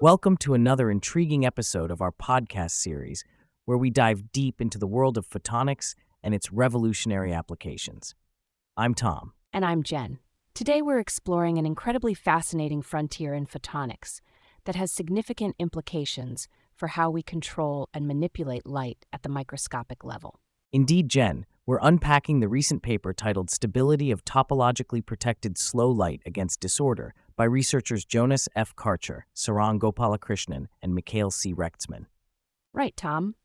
Welcome to another intriguing episode of our podcast series where we dive deep into the world of photonics and its revolutionary applications. I'm Tom. And I'm Jen. Today we're exploring an incredibly fascinating frontier in photonics that has significant implications for how we control and manipulate light at the microscopic level. Indeed, Jen, we're unpacking the recent paper titled Stability of Topologically Protected Slow Light Against Disorder by researchers Jonas F. Karcher, Sarang Gopalakrishnan, and Mikhail C. Rechtsman. Right, Tom.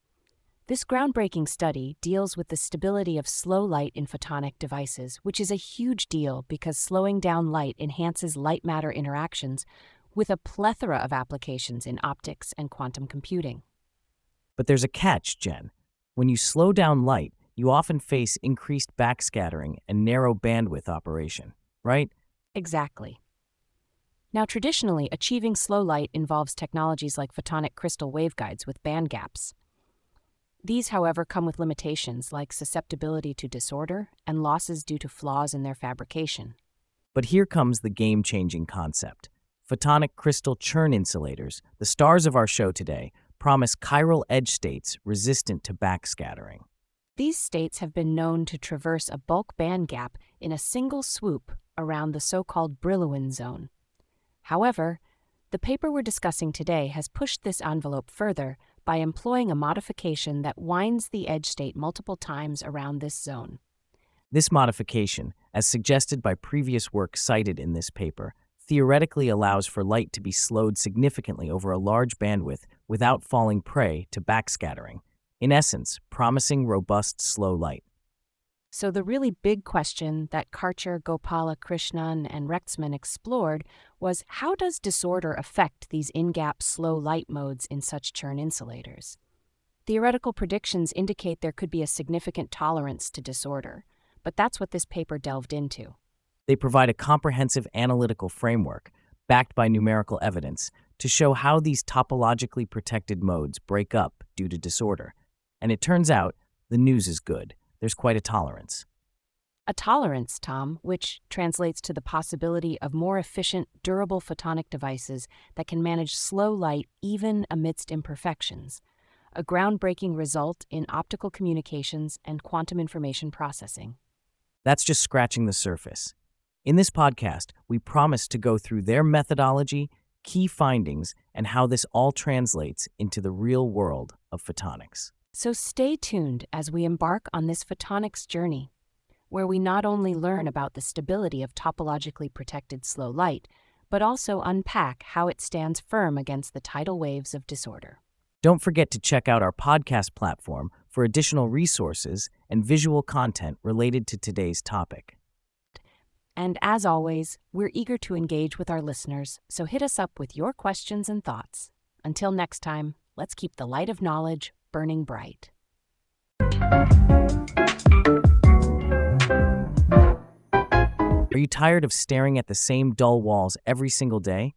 This groundbreaking study deals with the stability of slow light in photonic devices, which is a huge deal because slowing down light enhances light matter interactions with a plethora of applications in optics and quantum computing. But there's a catch, Jen. When you slow down light, you often face increased backscattering and narrow bandwidth operation, right? Exactly. Now, traditionally, achieving slow light involves technologies like photonic crystal waveguides with band gaps. These, however, come with limitations like susceptibility to disorder and losses due to flaws in their fabrication. But here comes the game changing concept. Photonic crystal Chern insulators, the stars of our show today, promise chiral edge states resistant to backscattering. These states have been known to traverse a bulk band gap in a single swoop around the so called Brillouin zone. However, the paper we're discussing today has pushed this envelope further by employing a modification that winds the edge state multiple times around this zone. This modification, as suggested by previous work cited in this paper, theoretically allows for light to be slowed significantly over a large bandwidth without falling prey to backscattering in essence, promising robust slow light. So, the really big question that Karcher, Gopalakrishnan, and Rechtsman explored was how does disorder affect these in gap slow light modes in such Chern insulators? Theoretical predictions indicate there could be a significant tolerance to disorder, but that's what this paper delved into. They provide a comprehensive analytical framework, backed by numerical evidence, to show how these topologically protected modes break up due to disorder. And it turns out the news is good. There's quite a tolerance. A tolerance, Tom, which translates to the possibility of more efficient, durable photonic devices that can manage slow light even amidst imperfections, a groundbreaking result in optical communications and quantum information processing. That's just scratching the surface. In this podcast, we promise to go through their methodology, key findings, and how this all translates into the real world of photonics. So stay tuned as we embark on this photonics journey, where we not only learn about the stability of topologically protected slow light, but also unpack how it stands firm against the tidal waves of disorder. Don't forget to check out our podcast platform for additional resources and visual content related to today's topic. And as always, we're eager to engage with our listeners, so hit us up with your questions and thoughts. Until next time, let's keep the light of knowledge burning bright. Are you tired of staring at the same dull walls every single day?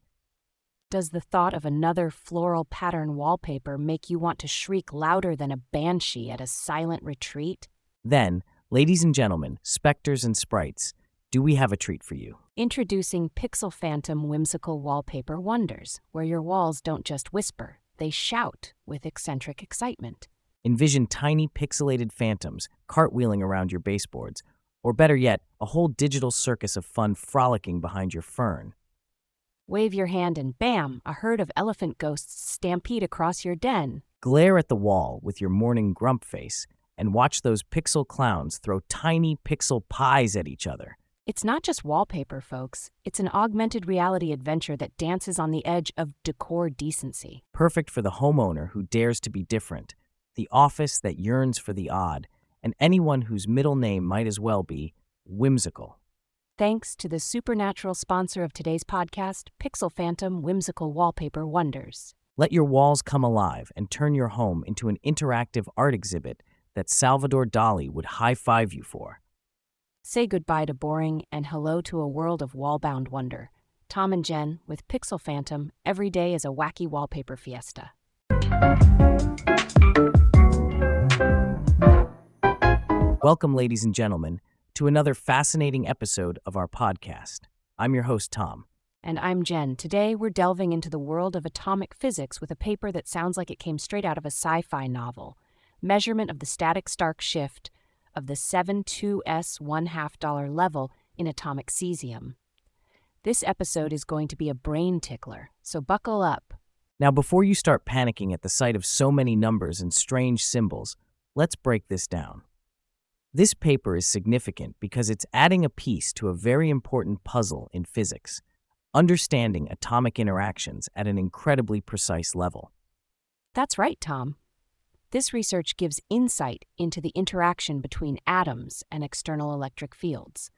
Does the thought of another floral pattern wallpaper make you want to shriek louder than a banshee at a silent retreat? Then, ladies and gentlemen, specters and sprites, do we have a treat for you? Introducing Pixel Phantom Whimsical Wallpaper Wonders, where your walls don't just whisper, they shout with eccentric excitement. Envision tiny pixelated phantoms cartwheeling around your baseboards, or better yet, a whole digital circus of fun frolicking behind your fern. Wave your hand and bam, a herd of elephant ghosts stampede across your den. Glare at the wall with your morning grump face and watch those pixel clowns throw tiny pixel pies at each other. It's not just wallpaper, folks. It's an augmented reality adventure that dances on the edge of decor decency. Perfect for the homeowner who dares to be different, the office that yearns for the odd, and anyone whose middle name might as well be whimsical. Thanks to the supernatural sponsor of today's podcast, Pixel Phantom Whimsical Wallpaper Wonders. Let your walls come alive and turn your home into an interactive art exhibit that Salvador Dali would high five you for. Say goodbye to boring and hello to a world of wall-bound wonder. Tom and Jen with Pixel Phantom, every day is a wacky wallpaper fiesta. Welcome, ladies and gentlemen, to another fascinating episode of our podcast. I'm your host, Tom. And I'm Jen. Today, we're delving into the world of atomic physics with a paper that sounds like it came straight out of a sci fi novel Measurement of the Static Stark Shift of the 7-2s 1 half dollar level in atomic cesium. This episode is going to be a brain tickler, so buckle up. Now, before you start panicking at the sight of so many numbers and strange symbols, let's break this down. This paper is significant because it's adding a piece to a very important puzzle in physics, understanding atomic interactions at an incredibly precise level. That's right, Tom. This research gives insight into the interaction between atoms and external electric fields.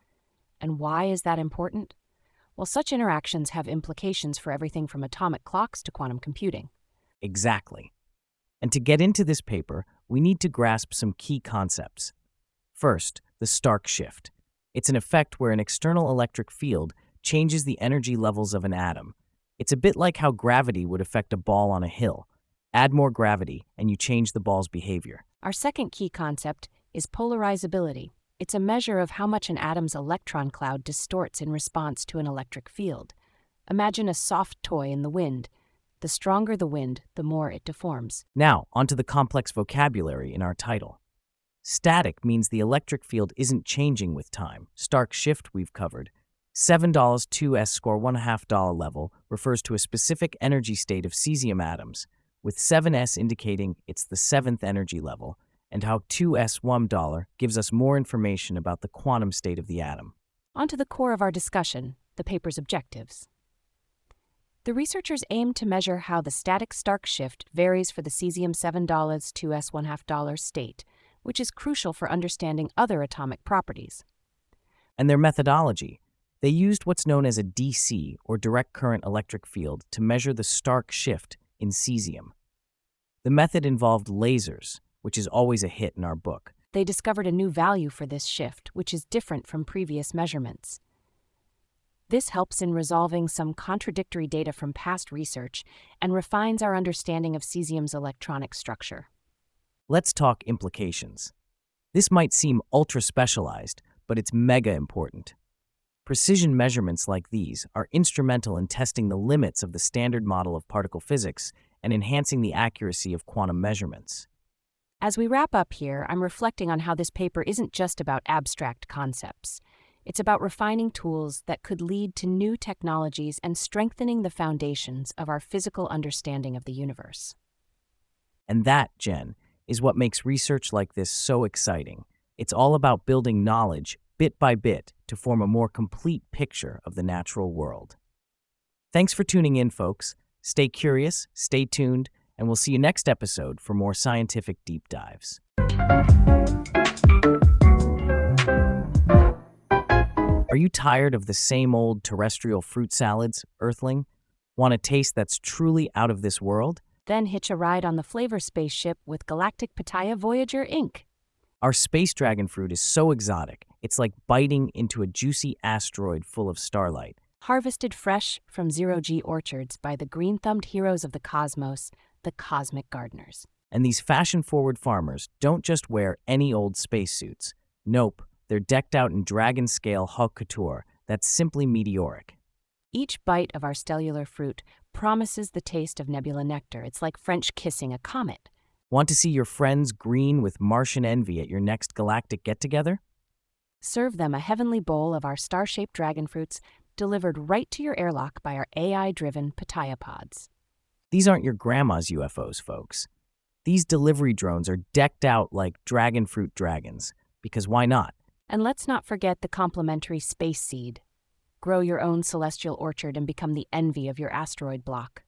And why is that important? Well, such interactions have implications for everything from atomic clocks to quantum computing. Exactly. And to get into this paper, we need to grasp some key concepts. First, the Stark shift. It's an effect where an external electric field changes the energy levels of an atom. It's a bit like how gravity would affect a ball on a hill. Add more gravity, and you change the ball's behavior. Our second key concept is polarizability. It's a measure of how much an atom's electron cloud distorts in response to an electric field. Imagine a soft toy in the wind. The stronger the wind, the more it deforms. Now, onto the complex vocabulary in our title. Static means the electric field isn't changing with time. Stark shift we've covered. $7 2s score 1 half dollar level refers to a specific energy state of cesium atoms, with 7s indicating it's the seventh energy level, and how 2s 1 dollar gives us more information about the quantum state of the atom. On to the core of our discussion the paper's objectives. The researchers aim to measure how the static Stark shift varies for the cesium $7 2s 1 half dollar state which is crucial for understanding other atomic properties. And their methodology. They used what's known as a DC, or direct current electric field, to measure the Stark shift in cesium. The method involved lasers, which is always a hit in our book. They discovered a new value for this shift, which is different from previous measurements. This helps in resolving some contradictory data from past research and refines our understanding of cesium's electronic structure. Let's talk implications. This might seem ultra specialized, but it's mega important. Precision measurements like these are instrumental in testing the limits of the standard model of particle physics and enhancing the accuracy of quantum measurements. As we wrap up here, I'm reflecting on how this paper isn't just about abstract concepts. It's about refining tools that could lead to new technologies and strengthening the foundations of our physical understanding of the universe. And that, Jen, is what makes research like this so exciting. It's all about building knowledge bit by bit to form a more complete picture of the natural world. Thanks for tuning in, folks. Stay curious, stay tuned, and we'll see you next episode for more scientific deep dives. Are you tired of the same old terrestrial fruit salads, Earthling? Want a taste that's truly out of this world? Then hitch a ride on the flavor spaceship with Galactic Pitaya Voyager Inc. Our space dragon fruit is so exotic, it's like biting into a juicy asteroid full of starlight. Harvested fresh from zero G orchards by the green thumbed heroes of the cosmos, the cosmic gardeners. And these fashion forward farmers don't just wear any old spacesuits. Nope, they're decked out in dragon scale haute couture that's simply meteoric. Each bite of our stellular fruit promises the taste of nebula nectar. It's like French kissing a comet. Want to see your friends green with Martian envy at your next galactic get together? Serve them a heavenly bowl of our star shaped dragon fruits delivered right to your airlock by our AI driven Pitaya pods. These aren't your grandma's UFOs, folks. These delivery drones are decked out like dragon fruit dragons, because why not? And let's not forget the complimentary space seed Grow your own celestial orchard and become the envy of your asteroid block.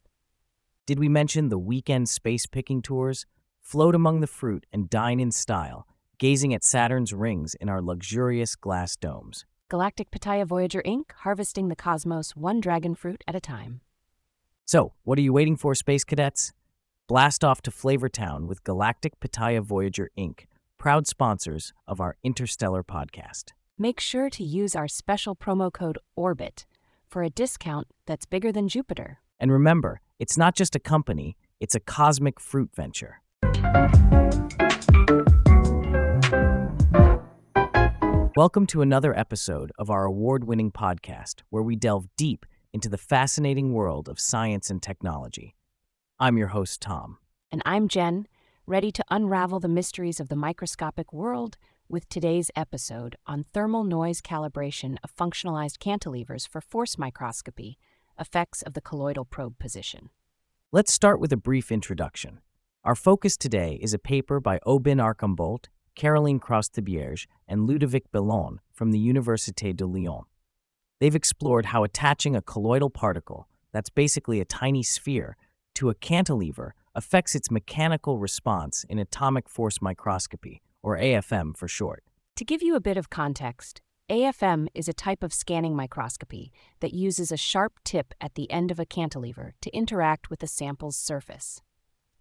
Did we mention the weekend space picking tours? Float among the fruit and dine in style, gazing at Saturn's rings in our luxurious glass domes. Galactic Pitaya Voyager Inc., harvesting the cosmos one dragon fruit at a time. So, what are you waiting for, space cadets? Blast off to Flavor Town with Galactic Pitaya Voyager Inc., proud sponsors of our Interstellar podcast make sure to use our special promo code ORBIT for a discount that's bigger than Jupiter. And remember, it's not just a company, it's a cosmic fruit venture. Welcome to another episode of our award winning podcast where we delve deep into the fascinating world of science and technology. I'm your host, Tom. And I'm Jen, ready to unravel the mysteries of the microscopic world with today's episode on thermal noise calibration of functionalized cantilevers for force microscopy, effects of the colloidal probe position. Let's start with a brief introduction. Our focus today is a paper by Aubin Archambault, Caroline Cros-Thibierge, and Ludovic Bellon from the Université de Lyon. They've explored how attaching a colloidal particle, that's basically a tiny sphere, to a cantilever affects its mechanical response in atomic force microscopy, or AFM for short. To give you a bit of context, AFM is a type of scanning microscopy that uses a sharp tip at the end of a cantilever to interact with a sample's surface.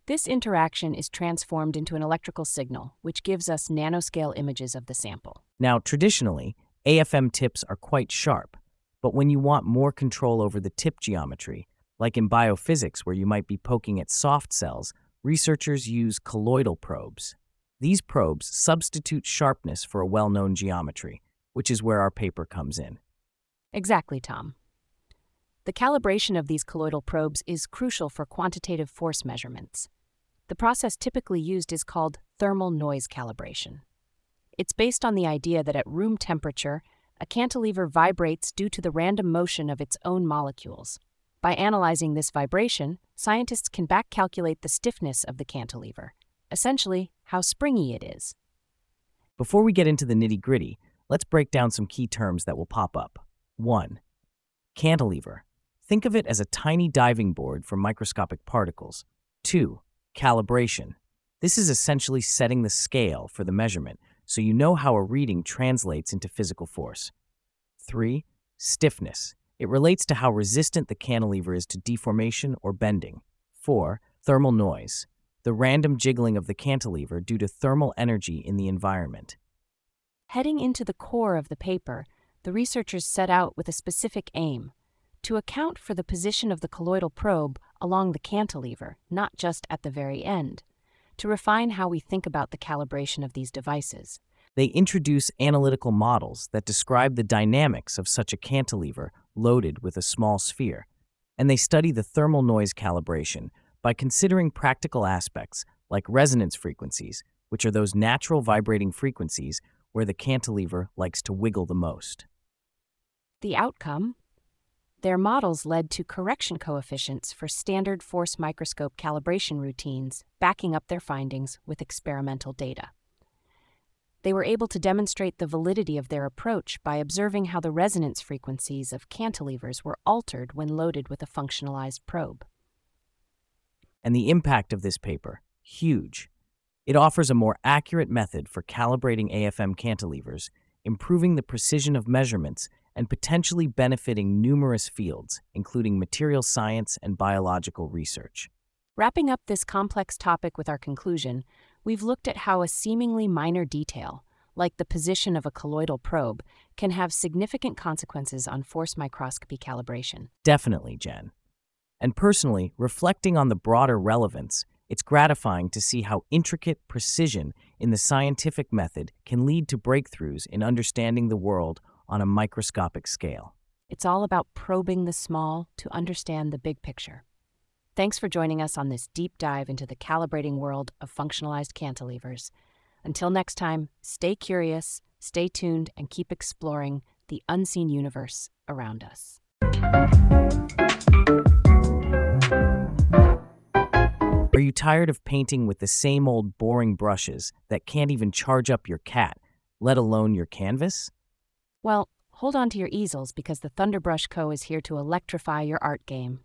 This interaction is transformed into an electrical signal, which gives us nanoscale images of the sample. Now, traditionally, AFM tips are quite sharp, but when you want more control over the tip geometry, like in biophysics where you might be poking at soft cells, researchers use colloidal probes. These probes substitute sharpness for a well known geometry, which is where our paper comes in. Exactly, Tom. The calibration of these colloidal probes is crucial for quantitative force measurements. The process typically used is called thermal noise calibration. It's based on the idea that at room temperature, a cantilever vibrates due to the random motion of its own molecules. By analyzing this vibration, scientists can back calculate the stiffness of the cantilever, essentially, how springy it is. Before we get into the nitty gritty, let's break down some key terms that will pop up. 1. Cantilever. Think of it as a tiny diving board for microscopic particles. 2. Calibration. This is essentially setting the scale for the measurement so you know how a reading translates into physical force. 3. Stiffness. It relates to how resistant the cantilever is to deformation or bending. 4. Thermal noise the random jiggling of the cantilever due to thermal energy in the environment. Heading into the core of the paper, the researchers set out with a specific aim to account for the position of the colloidal probe along the cantilever, not just at the very end, to refine how we think about the calibration of these devices. They introduce analytical models that describe the dynamics of such a cantilever loaded with a small sphere, and they study the thermal noise calibration by considering practical aspects like resonance frequencies, which are those natural vibrating frequencies where the cantilever likes to wiggle the most. The outcome? Their models led to correction coefficients for standard force microscope calibration routines, backing up their findings with experimental data. They were able to demonstrate the validity of their approach by observing how the resonance frequencies of cantilevers were altered when loaded with a functionalized probe. And the impact of this paper, huge. It offers a more accurate method for calibrating AFM cantilevers, improving the precision of measurements, and potentially benefiting numerous fields, including material science and biological research. Wrapping up this complex topic with our conclusion, we've looked at how a seemingly minor detail, like the position of a colloidal probe, can have significant consequences on force microscopy calibration. Definitely, Jen. And personally, reflecting on the broader relevance, it's gratifying to see how intricate precision in the scientific method can lead to breakthroughs in understanding the world on a microscopic scale. It's all about probing the small to understand the big picture. Thanks for joining us on this deep dive into the calibrating world of functionalized cantilevers. Until next time, stay curious, stay tuned, and keep exploring the unseen universe around us. Are you tired of painting with the same old boring brushes that can't even charge up your cat, let alone your canvas? Well, hold on to your easels because the Thunderbrush Co. is here to electrify your art game.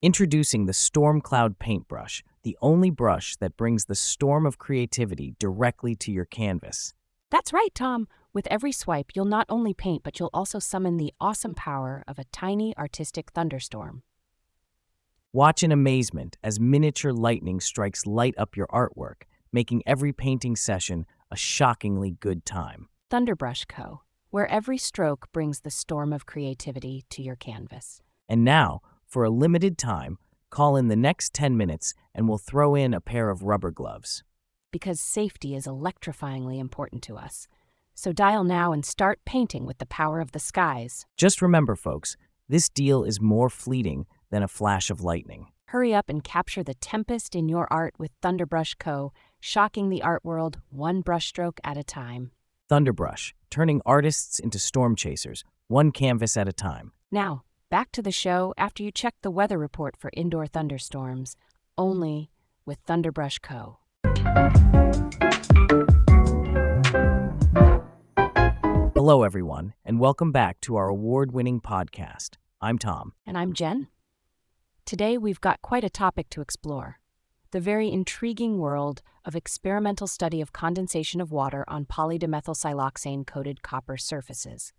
Introducing the Storm Cloud Paintbrush, the only brush that brings the storm of creativity directly to your canvas. That's right, Tom. With every swipe, you'll not only paint, but you'll also summon the awesome power of a tiny artistic thunderstorm. Watch in amazement as miniature lightning strikes light up your artwork, making every painting session a shockingly good time. Thunderbrush Co., where every stroke brings the storm of creativity to your canvas. And now, for a limited time, call in the next 10 minutes and we'll throw in a pair of rubber gloves. Because safety is electrifyingly important to us. So dial now and start painting with the power of the skies. Just remember, folks, this deal is more fleeting than a flash of lightning. Hurry up and capture the tempest in your art with Thunderbrush Co., shocking the art world one brushstroke at a time. Thunderbrush, turning artists into storm chasers, one canvas at a time. Now, back to the show after you check the weather report for indoor thunderstorms, only with Thunderbrush Co. Hello, everyone, and welcome back to our award winning podcast. I'm Tom. And I'm Jen. Today, we've got quite a topic to explore the very intriguing world of experimental study of condensation of water on polydimethylsiloxane coated copper surfaces.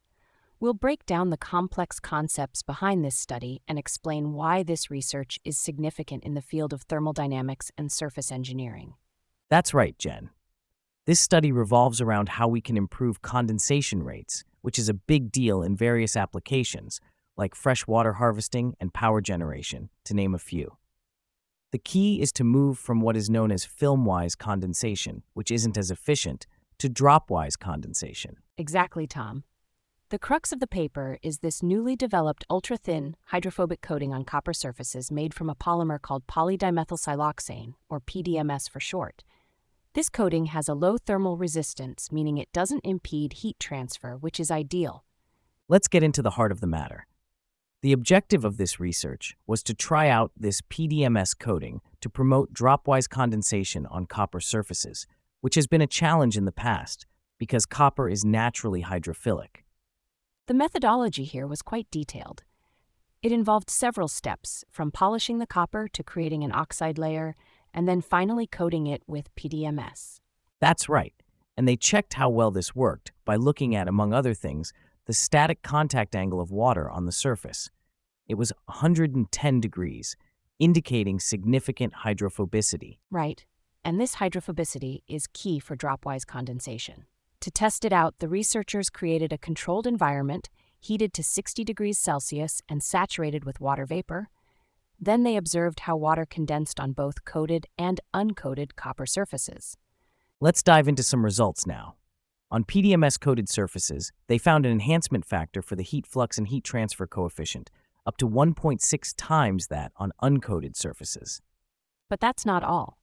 We'll break down the complex concepts behind this study and explain why this research is significant in the field of thermodynamics and surface engineering. That's right, Jen. This study revolves around how we can improve condensation rates, which is a big deal in various applications, like freshwater harvesting and power generation, to name a few. The key is to move from what is known as film-wise condensation, which isn't as efficient, to drop-wise condensation. Exactly, Tom. The crux of the paper is this newly developed ultra-thin hydrophobic coating on copper surfaces made from a polymer called polydimethylsiloxane, or PDMS for short. This coating has a low thermal resistance, meaning it doesn't impede heat transfer, which is ideal. Let's get into the heart of the matter. The objective of this research was to try out this PDMS coating to promote dropwise condensation on copper surfaces, which has been a challenge in the past because copper is naturally hydrophilic. The methodology here was quite detailed. It involved several steps, from polishing the copper to creating an oxide layer and then finally coating it with PDMS. That's right. And they checked how well this worked by looking at, among other things, the static contact angle of water on the surface. It was 110 degrees, indicating significant hydrophobicity. Right. And this hydrophobicity is key for dropwise condensation. To test it out, the researchers created a controlled environment, heated to 60 degrees Celsius and saturated with water vapor, then they observed how water condensed on both coated and uncoated copper surfaces. Let's dive into some results now. On PDMS coated surfaces, they found an enhancement factor for the heat flux and heat transfer coefficient, up to 1.6 times that on uncoated surfaces. But that's not all.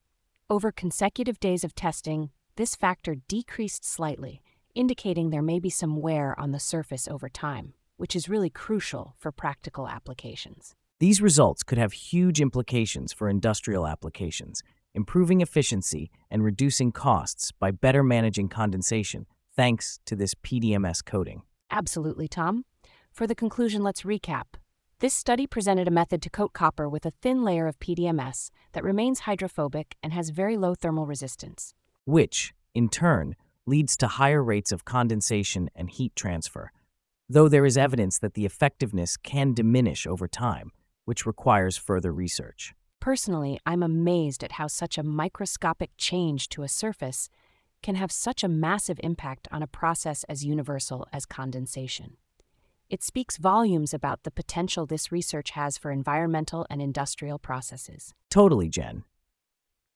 Over consecutive days of testing, this factor decreased slightly, indicating there may be some wear on the surface over time, which is really crucial for practical applications. These results could have huge implications for industrial applications, improving efficiency and reducing costs by better managing condensation thanks to this PDMS coating. Absolutely, Tom. For the conclusion, let's recap. This study presented a method to coat copper with a thin layer of PDMS that remains hydrophobic and has very low thermal resistance. Which, in turn, leads to higher rates of condensation and heat transfer, though there is evidence that the effectiveness can diminish over time which requires further research. Personally, I'm amazed at how such a microscopic change to a surface can have such a massive impact on a process as universal as condensation. It speaks volumes about the potential this research has for environmental and industrial processes. Totally, Jen.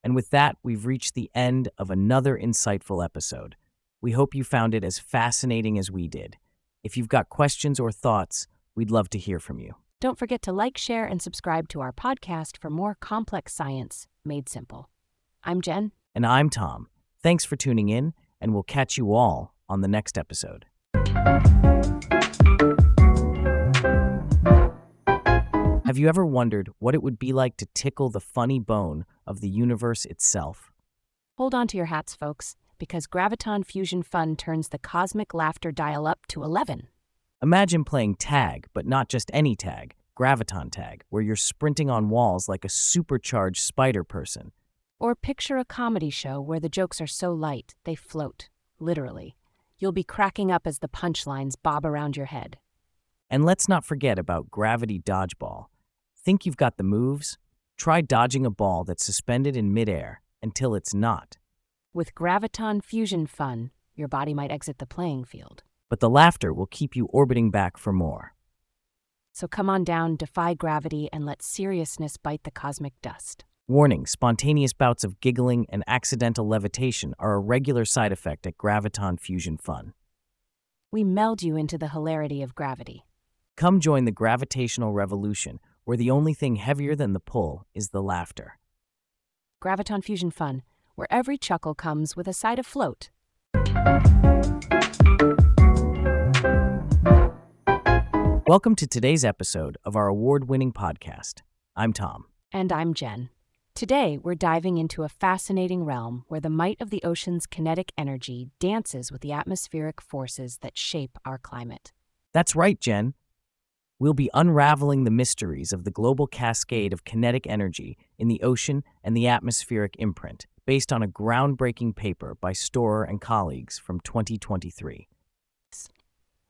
And with that, we've reached the end of another insightful episode. We hope you found it as fascinating as we did. If you've got questions or thoughts, we'd love to hear from you. Don't forget to like, share, and subscribe to our podcast for more complex science made simple. I'm Jen. And I'm Tom. Thanks for tuning in, and we'll catch you all on the next episode. Have you ever wondered what it would be like to tickle the funny bone of the universe itself? Hold on to your hats, folks, because Graviton Fusion Fun turns the cosmic laughter dial up to 11. Imagine playing tag, but not just any tag, graviton tag, where you're sprinting on walls like a supercharged spider person. Or picture a comedy show where the jokes are so light they float, literally. You'll be cracking up as the punchlines bob around your head. And let's not forget about gravity dodgeball. Think you've got the moves? Try dodging a ball that's suspended in midair until it's not. With Graviton Fusion Fun, your body might exit the playing field but the laughter will keep you orbiting back for more. So come on down, defy gravity, and let seriousness bite the cosmic dust. Warning spontaneous bouts of giggling and accidental levitation are a regular side effect at Graviton Fusion Fun. We meld you into the hilarity of gravity. Come join the gravitational revolution, where the only thing heavier than the pull is the laughter. Graviton Fusion Fun, where every chuckle comes with a side of float. Welcome to today's episode of our award winning podcast. I'm Tom. And I'm Jen. Today, we're diving into a fascinating realm where the might of the ocean's kinetic energy dances with the atmospheric forces that shape our climate. That's right, Jen. We'll be unraveling the mysteries of the global cascade of kinetic energy in the ocean and the atmospheric imprint, based on a groundbreaking paper by Storer and colleagues from 2023.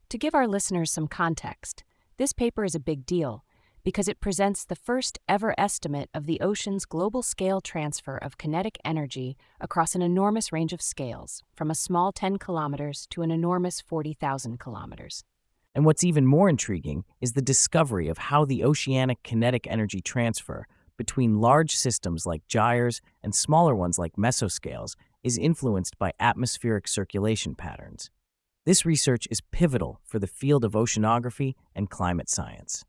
To give our listeners some context, this paper is a big deal because it presents the first ever estimate of the ocean's global scale transfer of kinetic energy across an enormous range of scales, from a small 10 kilometers to an enormous 40,000 kilometers. And what's even more intriguing is the discovery of how the oceanic kinetic energy transfer between large systems like gyres and smaller ones like mesoscales is influenced by atmospheric circulation patterns. This research is pivotal for the field of oceanography and climate science.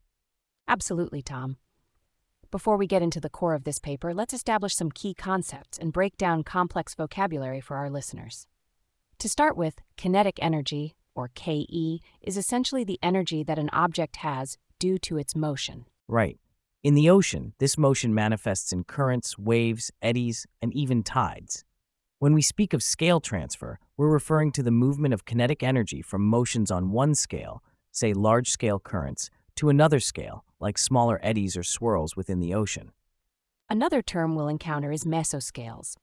Absolutely, Tom. Before we get into the core of this paper, let's establish some key concepts and break down complex vocabulary for our listeners. To start with, kinetic energy, or KE, is essentially the energy that an object has due to its motion. Right. In the ocean, this motion manifests in currents, waves, eddies, and even tides. When we speak of scale transfer, we're referring to the movement of kinetic energy from motions on one scale, say large scale currents, to another scale, like smaller eddies or swirls within the ocean. Another term we'll encounter is mesoscales,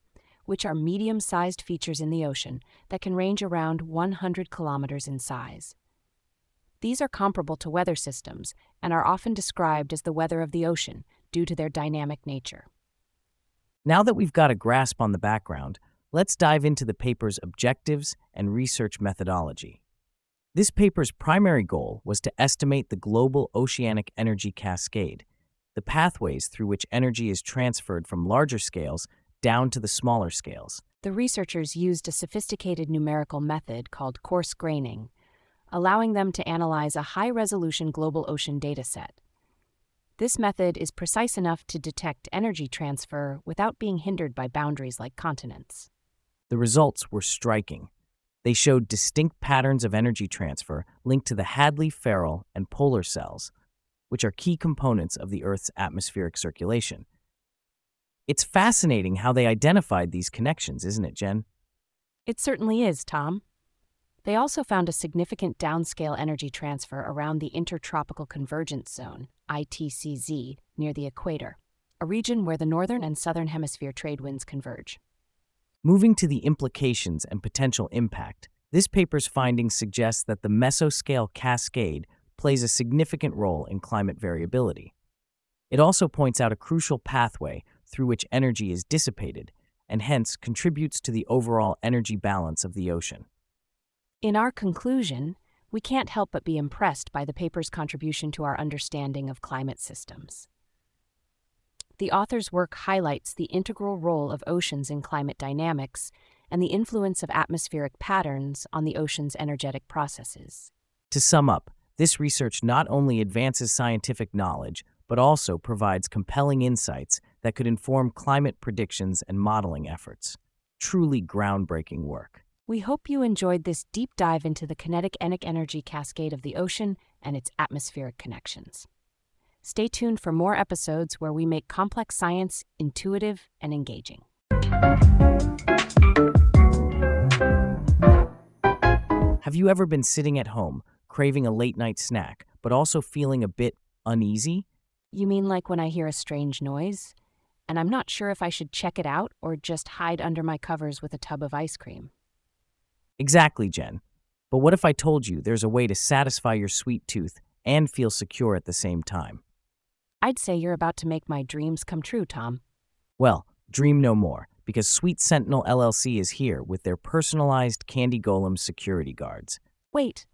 which are medium sized features in the ocean that can range around 100 kilometers in size. These are comparable to weather systems and are often described as the weather of the ocean due to their dynamic nature. Now that we've got a grasp on the background, let's dive into the paper's objectives and research methodology. This paper's primary goal was to estimate the global oceanic energy cascade, the pathways through which energy is transferred from larger scales down to the smaller scales. The researchers used a sophisticated numerical method called coarse graining, allowing them to analyze a high resolution global ocean dataset. This method is precise enough to detect energy transfer without being hindered by boundaries like continents. The results were striking. They showed distinct patterns of energy transfer linked to the Hadley, Ferrel, and polar cells, which are key components of the Earth's atmospheric circulation. It's fascinating how they identified these connections, isn't it, Jen? It certainly is, Tom. They also found a significant downscale energy transfer around the Intertropical Convergence Zone, ITCZ, near the equator, a region where the northern and southern hemisphere trade winds converge. Moving to the implications and potential impact, this paper's findings suggest that the mesoscale cascade plays a significant role in climate variability. It also points out a crucial pathway through which energy is dissipated and hence contributes to the overall energy balance of the ocean. In our conclusion, we can't help but be impressed by the paper's contribution to our understanding of climate systems. The author's work highlights the integral role of oceans in climate dynamics and the influence of atmospheric patterns on the ocean's energetic processes. To sum up, this research not only advances scientific knowledge, but also provides compelling insights that could inform climate predictions and modeling efforts. Truly groundbreaking work. We hope you enjoyed this deep dive into the kinetic energy cascade of the ocean and its atmospheric connections. Stay tuned for more episodes where we make complex science intuitive and engaging. Have you ever been sitting at home, craving a late night snack, but also feeling a bit uneasy? You mean like when I hear a strange noise, and I'm not sure if I should check it out or just hide under my covers with a tub of ice cream? Exactly, Jen. But what if I told you there's a way to satisfy your sweet tooth and feel secure at the same time? I'd say you're about to make my dreams come true, Tom. Well, dream no more, because Sweet Sentinel LLC is here with their personalized Candy Golem security guards. Wait,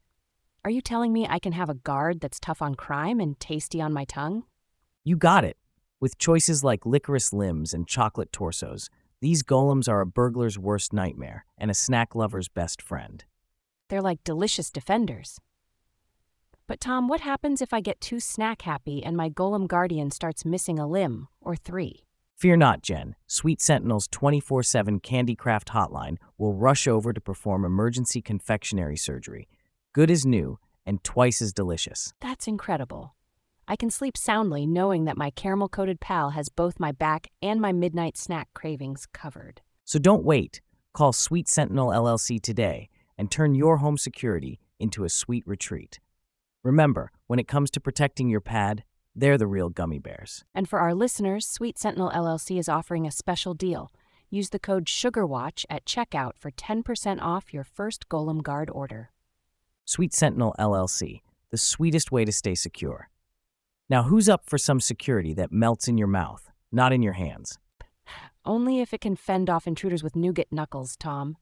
are you telling me I can have a guard that's tough on crime and tasty on my tongue? You got it. With choices like licorice limbs and chocolate torsos, these golems are a burglar's worst nightmare and a snack lover's best friend. They're like delicious defenders. But, Tom, what happens if I get too snack happy and my Golem Guardian starts missing a limb or three? Fear not, Jen. Sweet Sentinel's 24 7 Candy Craft hotline will rush over to perform emergency confectionery surgery. Good as new and twice as delicious. That's incredible. I can sleep soundly knowing that my caramel coated pal has both my back and my midnight snack cravings covered. So don't wait. Call Sweet Sentinel LLC today and turn your home security into a sweet retreat. Remember, when it comes to protecting your pad, they're the real gummy bears. And for our listeners, Sweet Sentinel LLC is offering a special deal. Use the code SUGARWATCH at checkout for 10% off your first Golem Guard order. Sweet Sentinel LLC, the sweetest way to stay secure. Now, who's up for some security that melts in your mouth, not in your hands? Only if it can fend off intruders with nougat knuckles, Tom.